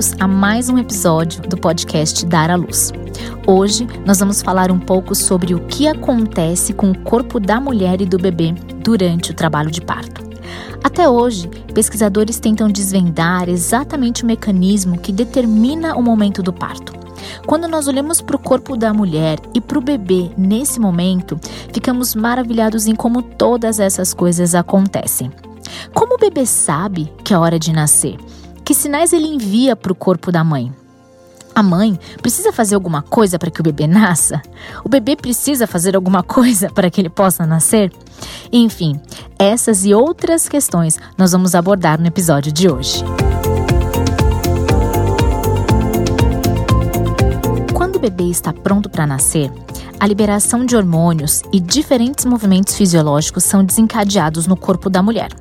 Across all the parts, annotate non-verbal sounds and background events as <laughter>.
bem-vindos a mais um episódio do podcast Dar à Luz. Hoje nós vamos falar um pouco sobre o que acontece com o corpo da mulher e do bebê durante o trabalho de parto. Até hoje, pesquisadores tentam desvendar exatamente o mecanismo que determina o momento do parto. Quando nós olhamos para o corpo da mulher e para o bebê nesse momento, ficamos maravilhados em como todas essas coisas acontecem. Como o bebê sabe que é hora de nascer? Que sinais ele envia para o corpo da mãe? A mãe precisa fazer alguma coisa para que o bebê nasça? O bebê precisa fazer alguma coisa para que ele possa nascer? Enfim, essas e outras questões nós vamos abordar no episódio de hoje. Quando o bebê está pronto para nascer, a liberação de hormônios e diferentes movimentos fisiológicos são desencadeados no corpo da mulher.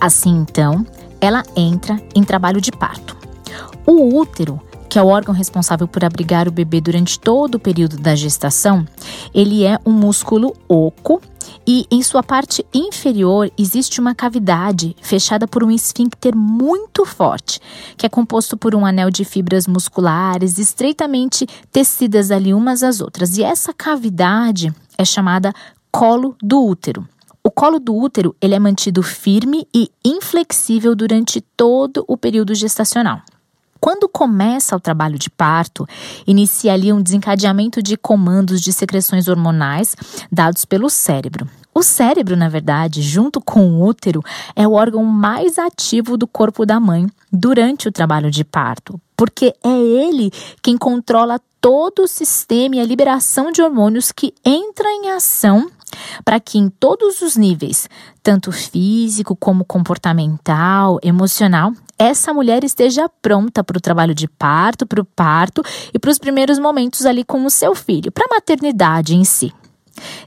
Assim, então, ela entra em trabalho de parto. O útero, que é o órgão responsável por abrigar o bebê durante todo o período da gestação, ele é um músculo oco e em sua parte inferior existe uma cavidade fechada por um esfíncter muito forte, que é composto por um anel de fibras musculares estreitamente tecidas ali umas às outras. E essa cavidade é chamada colo do útero. Colo do útero ele é mantido firme e inflexível durante todo o período gestacional. Quando começa o trabalho de parto, inicia ali um desencadeamento de comandos de secreções hormonais dados pelo cérebro. O cérebro, na verdade, junto com o útero, é o órgão mais ativo do corpo da mãe durante o trabalho de parto, porque é ele quem controla todo o sistema e a liberação de hormônios que entra em ação para que em todos os níveis, tanto físico como comportamental, emocional, essa mulher esteja pronta para o trabalho de parto, para o parto e para os primeiros momentos ali com o seu filho, para a maternidade em si.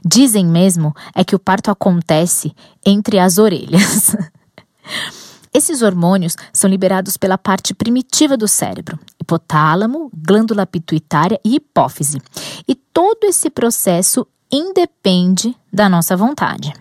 Dizem mesmo é que o parto acontece entre as orelhas. <laughs> Esses hormônios são liberados pela parte primitiva do cérebro, hipotálamo, glândula pituitária e hipófise. E todo esse processo independe da nossa vontade.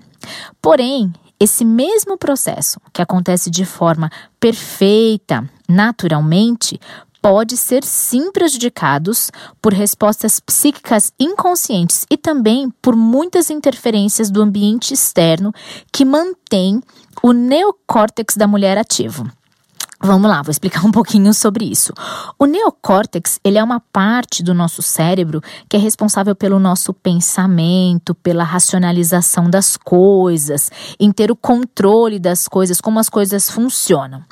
Porém, esse mesmo processo, que acontece de forma perfeita, naturalmente, pode ser sim prejudicados por respostas psíquicas inconscientes e também por muitas interferências do ambiente externo que mantém o neocórtex da mulher ativo. Vamos lá, vou explicar <laughs> um pouquinho sobre isso. O neocórtex, ele é uma parte do nosso cérebro que é responsável pelo nosso pensamento, pela racionalização das coisas, em ter o controle das coisas, como as coisas funcionam.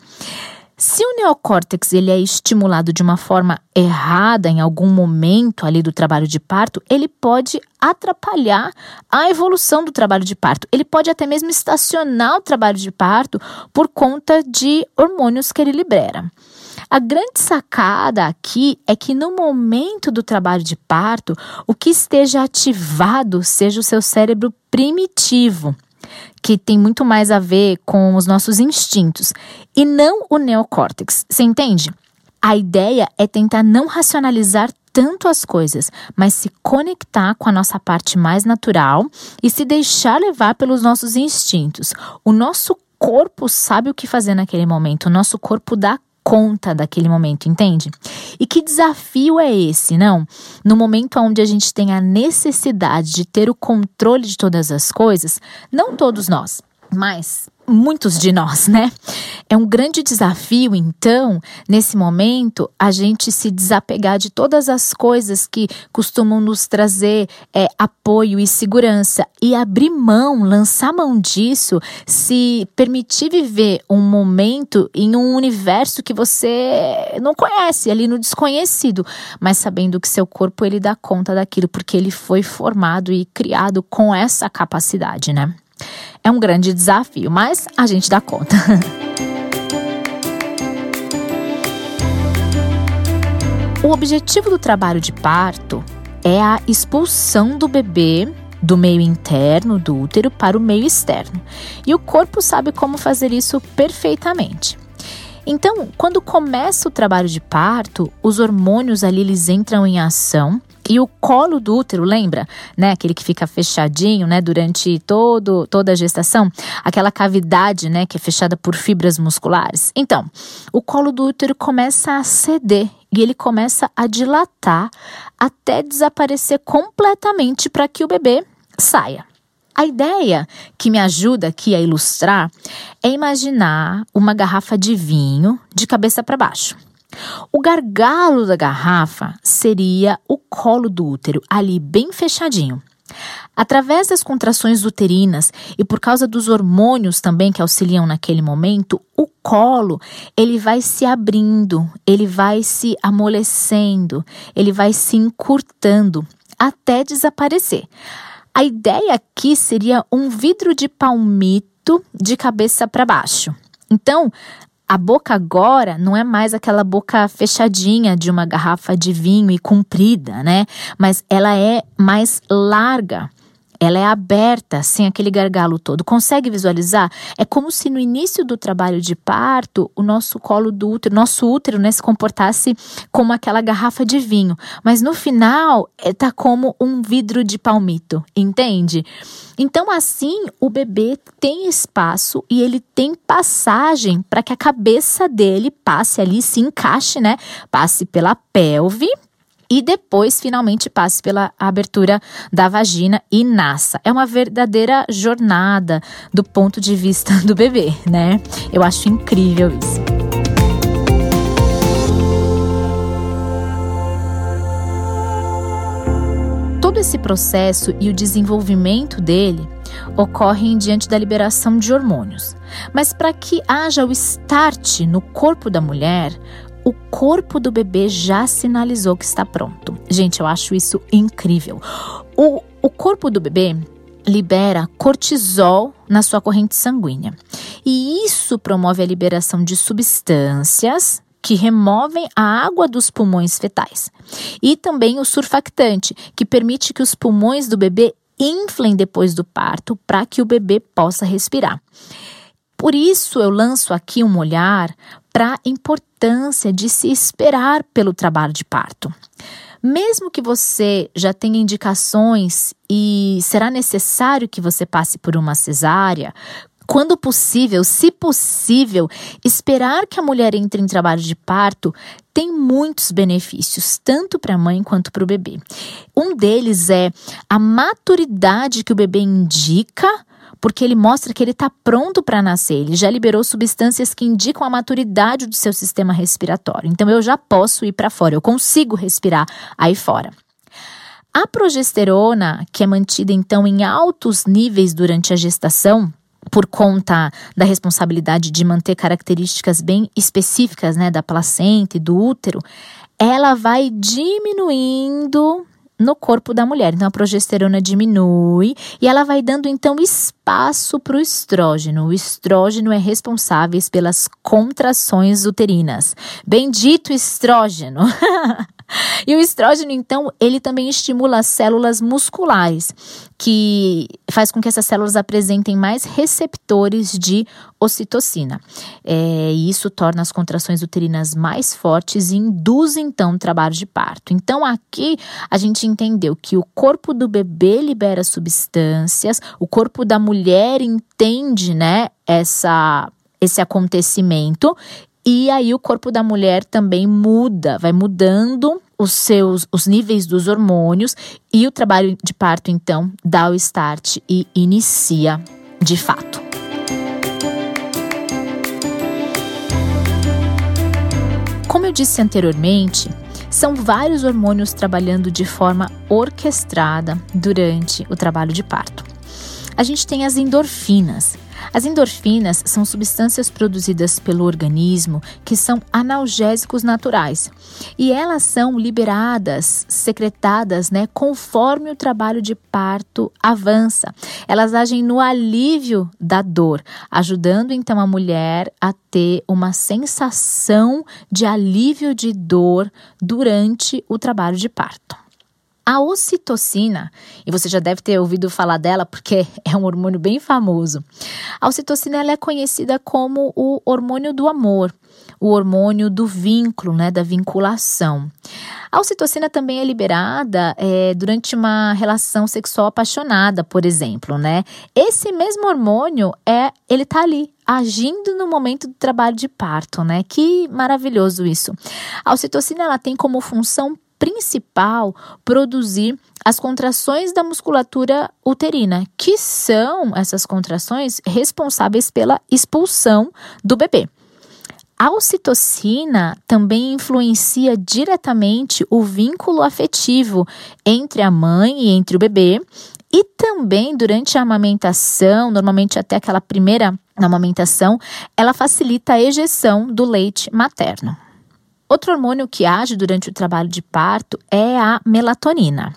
Se o neocórtex ele é estimulado de uma forma errada em algum momento ali do trabalho de parto, ele pode atrapalhar a evolução do trabalho de parto. Ele pode até mesmo estacionar o trabalho de parto por conta de hormônios que ele libera. A grande sacada aqui é que no momento do trabalho de parto, o que esteja ativado seja o seu cérebro primitivo que tem muito mais a ver com os nossos instintos e não o neocórtex. Você entende? A ideia é tentar não racionalizar tanto as coisas, mas se conectar com a nossa parte mais natural e se deixar levar pelos nossos instintos. O nosso corpo sabe o que fazer naquele momento, o nosso corpo dá conta daquele momento, entende? E que desafio é esse, não? No momento onde a gente tem a necessidade de ter o controle de todas as coisas, não todos nós, mas muitos de nós, né? É um grande desafio, então, nesse momento, a gente se desapegar de todas as coisas que costumam nos trazer é, apoio e segurança e abrir mão, lançar mão disso, se permitir viver um momento em um universo que você não conhece, ali no desconhecido, mas sabendo que seu corpo ele dá conta daquilo porque ele foi formado e criado com essa capacidade, né? É um grande desafio, mas a gente dá conta. o objetivo do trabalho de parto é a expulsão do bebê do meio interno do útero para o meio externo. E o corpo sabe como fazer isso perfeitamente. Então, quando começa o trabalho de parto, os hormônios ali eles entram em ação E o colo do útero, lembra? Né? Aquele que fica fechadinho, né? Durante todo, toda a gestação. Aquela cavidade, né? Que é fechada por fibras musculares. Então, o colo do útero começa a ceder e ele começa a dilatar até desaparecer completamente para que o bebê saia. A ideia que me ajuda aqui a ilustrar é imaginar uma garrafa de vinho de cabeça para baixo. O gargalo da garrafa seria o colo do útero, ali bem fechadinho. Através das contrações uterinas e por causa dos hormônios também que auxiliam naquele momento, o colo ele vai se abrindo, ele vai se amolecendo, ele vai se encurtando até desaparecer. A ideia aqui seria um vidro de palmito de cabeça para baixo. Então, a boca agora não é mais aquela boca fechadinha de uma garrafa de vinho e comprida, né? Mas ela é mais larga. Ela é aberta, sem aquele gargalo todo. Consegue visualizar? É como se no início do trabalho de parto, o nosso colo do útero, nosso útero, né, se comportasse como aquela garrafa de vinho. Mas no final, está é, como um vidro de palmito, entende? Então, assim, o bebê tem espaço e ele tem passagem para que a cabeça dele passe ali, se encaixe, né? Passe pela pelve e depois finalmente passe pela abertura da vagina e nasça. É uma verdadeira jornada do ponto de vista <laughs> do bebê, né? Eu acho incrível isso. Todo esse processo e o desenvolvimento dele ocorrem diante da liberação de hormônios. Mas para que haja o start no corpo da mulher, o corpo do bebê já sinalizou que está pronto. Gente, eu acho isso incrível. O, o corpo do bebê libera cortisol na sua corrente sanguínea. E isso promove a liberação de substâncias que removem a água dos pulmões fetais. E também o surfactante, que permite que os pulmões do bebê inflem depois do parto para que o bebê possa respirar. Por isso eu lanço aqui um olhar para a importância de se esperar pelo trabalho de parto. Mesmo que você já tenha indicações e será necessário que você passe por uma cesárea, quando possível, se possível, esperar que a mulher entre em trabalho de parto tem muitos benefícios, tanto para a mãe quanto para o bebê. Um deles é a maturidade que o bebê indica porque ele mostra que ele está pronto para nascer. Ele já liberou substâncias que indicam a maturidade do seu sistema respiratório. Então eu já posso ir para fora, eu consigo respirar aí fora. A progesterona, que é mantida então em altos níveis durante a gestação, por conta da responsabilidade de manter características bem específicas né, da placenta e do útero, ela vai diminuindo no corpo da mulher. Então a progesterona diminui e ela vai dando então espaço para o estrógeno. O estrógeno é responsável pelas contrações uterinas. Bendito estrógeno! <laughs> E o estrógeno, então, ele também estimula as células musculares, que faz com que essas células apresentem mais receptores de ocitocina. É, e isso torna as contrações uterinas mais fortes e induz, então, o trabalho de parto. Então, aqui a gente entendeu que o corpo do bebê libera substâncias, o corpo da mulher entende, né, essa esse acontecimento e aí o corpo da mulher também muda, vai mudando os seus os níveis dos hormônios e o trabalho de parto então dá o start e inicia de fato. Como eu disse anteriormente, são vários hormônios trabalhando de forma orquestrada durante o trabalho de parto. A gente tem as endorfinas, as endorfinas são substâncias produzidas pelo organismo que são analgésicos naturais e elas são liberadas, secretadas, né, conforme o trabalho de parto avança. Elas agem no alívio da dor, ajudando então a mulher a ter uma sensação de alívio de dor durante o trabalho de parto. A ocitocina, e você já deve ter ouvido falar dela porque <laughs> é um hormônio bem famoso. A ocitocina ela é conhecida como o hormônio do amor, o hormônio do vínculo, né, da vinculação. A ocitocina também é liberada é, durante uma relação sexual apaixonada, por exemplo, né? Esse mesmo hormônio é, ele tá ali agindo no momento do trabalho de parto, né? Que maravilhoso isso. A ocitocina ela tem como função principal produzir as contrações da musculatura uterina, que são essas contrações responsáveis pela expulsão do bebê. A ocitocina também influencia diretamente o vínculo afetivo entre a mãe e entre o bebê, e também durante a amamentação, normalmente até aquela primeira amamentação, ela facilita a ejeção do leite materno. Outro hormônio que age durante o trabalho de parto é a melatonina.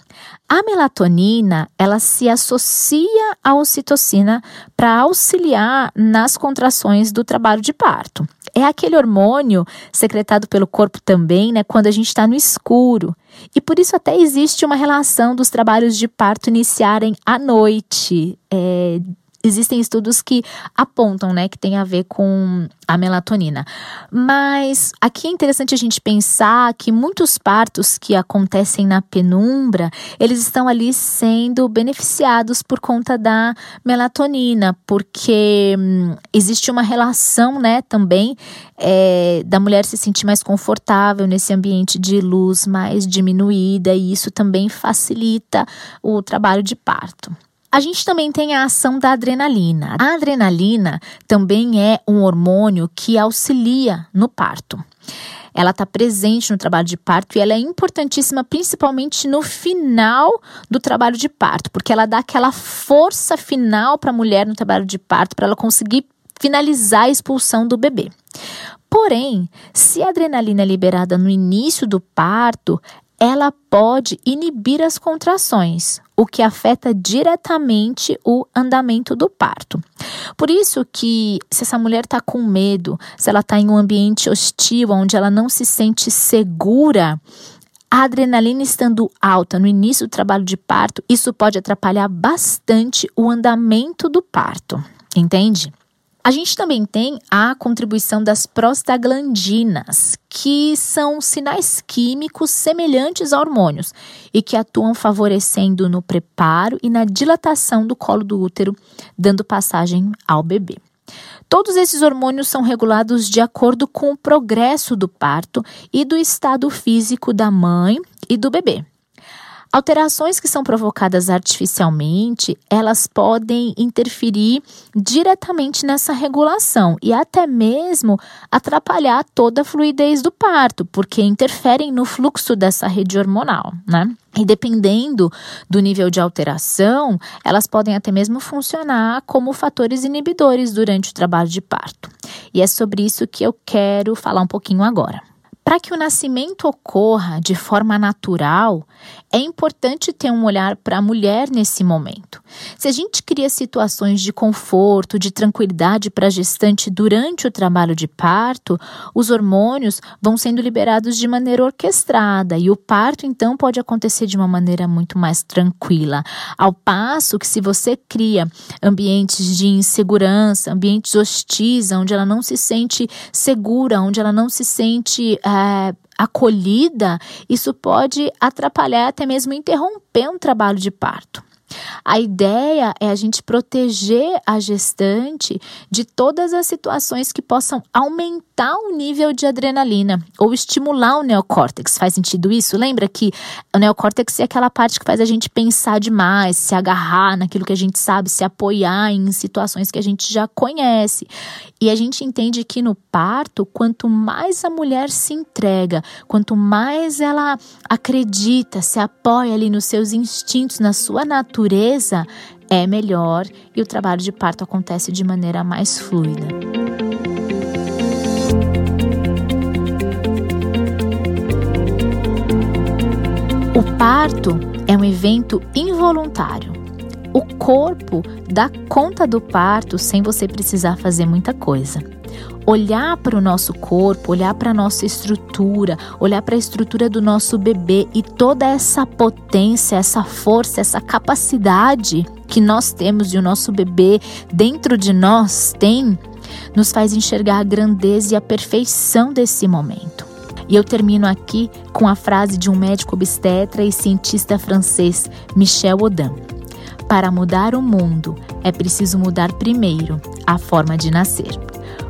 A melatonina, ela se associa à ocitocina para auxiliar nas contrações do trabalho de parto. É aquele hormônio secretado pelo corpo também, né, quando a gente está no escuro. E por isso até existe uma relação dos trabalhos de parto iniciarem à noite. É, existem estudos que apontam, né, que tem a ver com a melatonina. Mas aqui é interessante a gente pensar que muitos partos que acontecem na penumbra, eles estão ali sendo beneficiados por conta da melatonina, porque hum, existe uma relação, né, também é, da mulher se sentir mais confortável nesse ambiente de luz mais diminuída e isso também facilita o trabalho de parto. A gente também tem a ação da adrenalina. A adrenalina também é um hormônio que auxilia no parto. Ela está presente no trabalho de parto e ela é importantíssima principalmente no final do trabalho de parto, porque ela dá aquela força final para a mulher no trabalho de parto para ela conseguir finalizar a expulsão do bebê. Porém, se a adrenalina é liberada no início do parto, ela pode inibir as contrações, o que afeta diretamente o andamento do parto. Por isso que se essa mulher está com medo, se ela está em um ambiente hostil, onde ela não se sente segura, a adrenalina estando alta no início do trabalho de parto, isso pode atrapalhar bastante o andamento do parto, entende? A gente também tem a contribuição das prostaglandinas, que são sinais químicos semelhantes a hormônios e que atuam favorecendo no preparo e na dilatação do colo do útero, dando passagem ao bebê. Todos esses hormônios são regulados de acordo com o progresso do parto e do estado físico da mãe e do bebê. Alterações que são provocadas artificialmente, elas podem interferir diretamente nessa regulação e até mesmo atrapalhar toda a fluidez do parto, porque interferem no fluxo dessa rede hormonal, né? E dependendo do nível de alteração, elas podem até mesmo funcionar como fatores inibidores durante o trabalho de parto. E é sobre isso que eu quero falar um pouquinho agora. Para que o nascimento ocorra de forma natural, é importante ter um olhar para a mulher nesse momento. Se a gente cria situações de conforto, de tranquilidade para a gestante durante o trabalho de parto, os hormônios vão sendo liberados de maneira orquestrada e o parto então pode acontecer de uma maneira muito mais tranquila. Ao passo que se você cria ambientes de insegurança, ambientes hostis, onde ela não se sente segura, onde ela não se sente uh, é, acolhida, isso pode atrapalhar até mesmo interromper um trabalho de parto. A ideia é a gente proteger a gestante de todas as situações que possam aumentar o nível de adrenalina ou estimular o neocórtex. Faz sentido isso? Lembra que o neocórtex é aquela parte que faz a gente pensar demais, se agarrar naquilo que a gente sabe, se apoiar em situações que a gente já conhece. E a gente entende que no parto, quanto mais a mulher se entrega, quanto mais ela acredita, se apoia ali nos seus instintos, na sua natureza, é melhor e o trabalho de parto acontece de maneira mais fluida. O parto é um evento involuntário o corpo dá conta do parto sem você precisar fazer muita coisa. Olhar para o nosso corpo, olhar para a nossa estrutura, olhar para a estrutura do nosso bebê e toda essa potência, essa força, essa capacidade que nós temos e o nosso bebê dentro de nós tem, nos faz enxergar a grandeza e a perfeição desse momento. E eu termino aqui com a frase de um médico obstetra e cientista francês, Michel Audin. Para mudar o mundo, é preciso mudar primeiro a forma de nascer.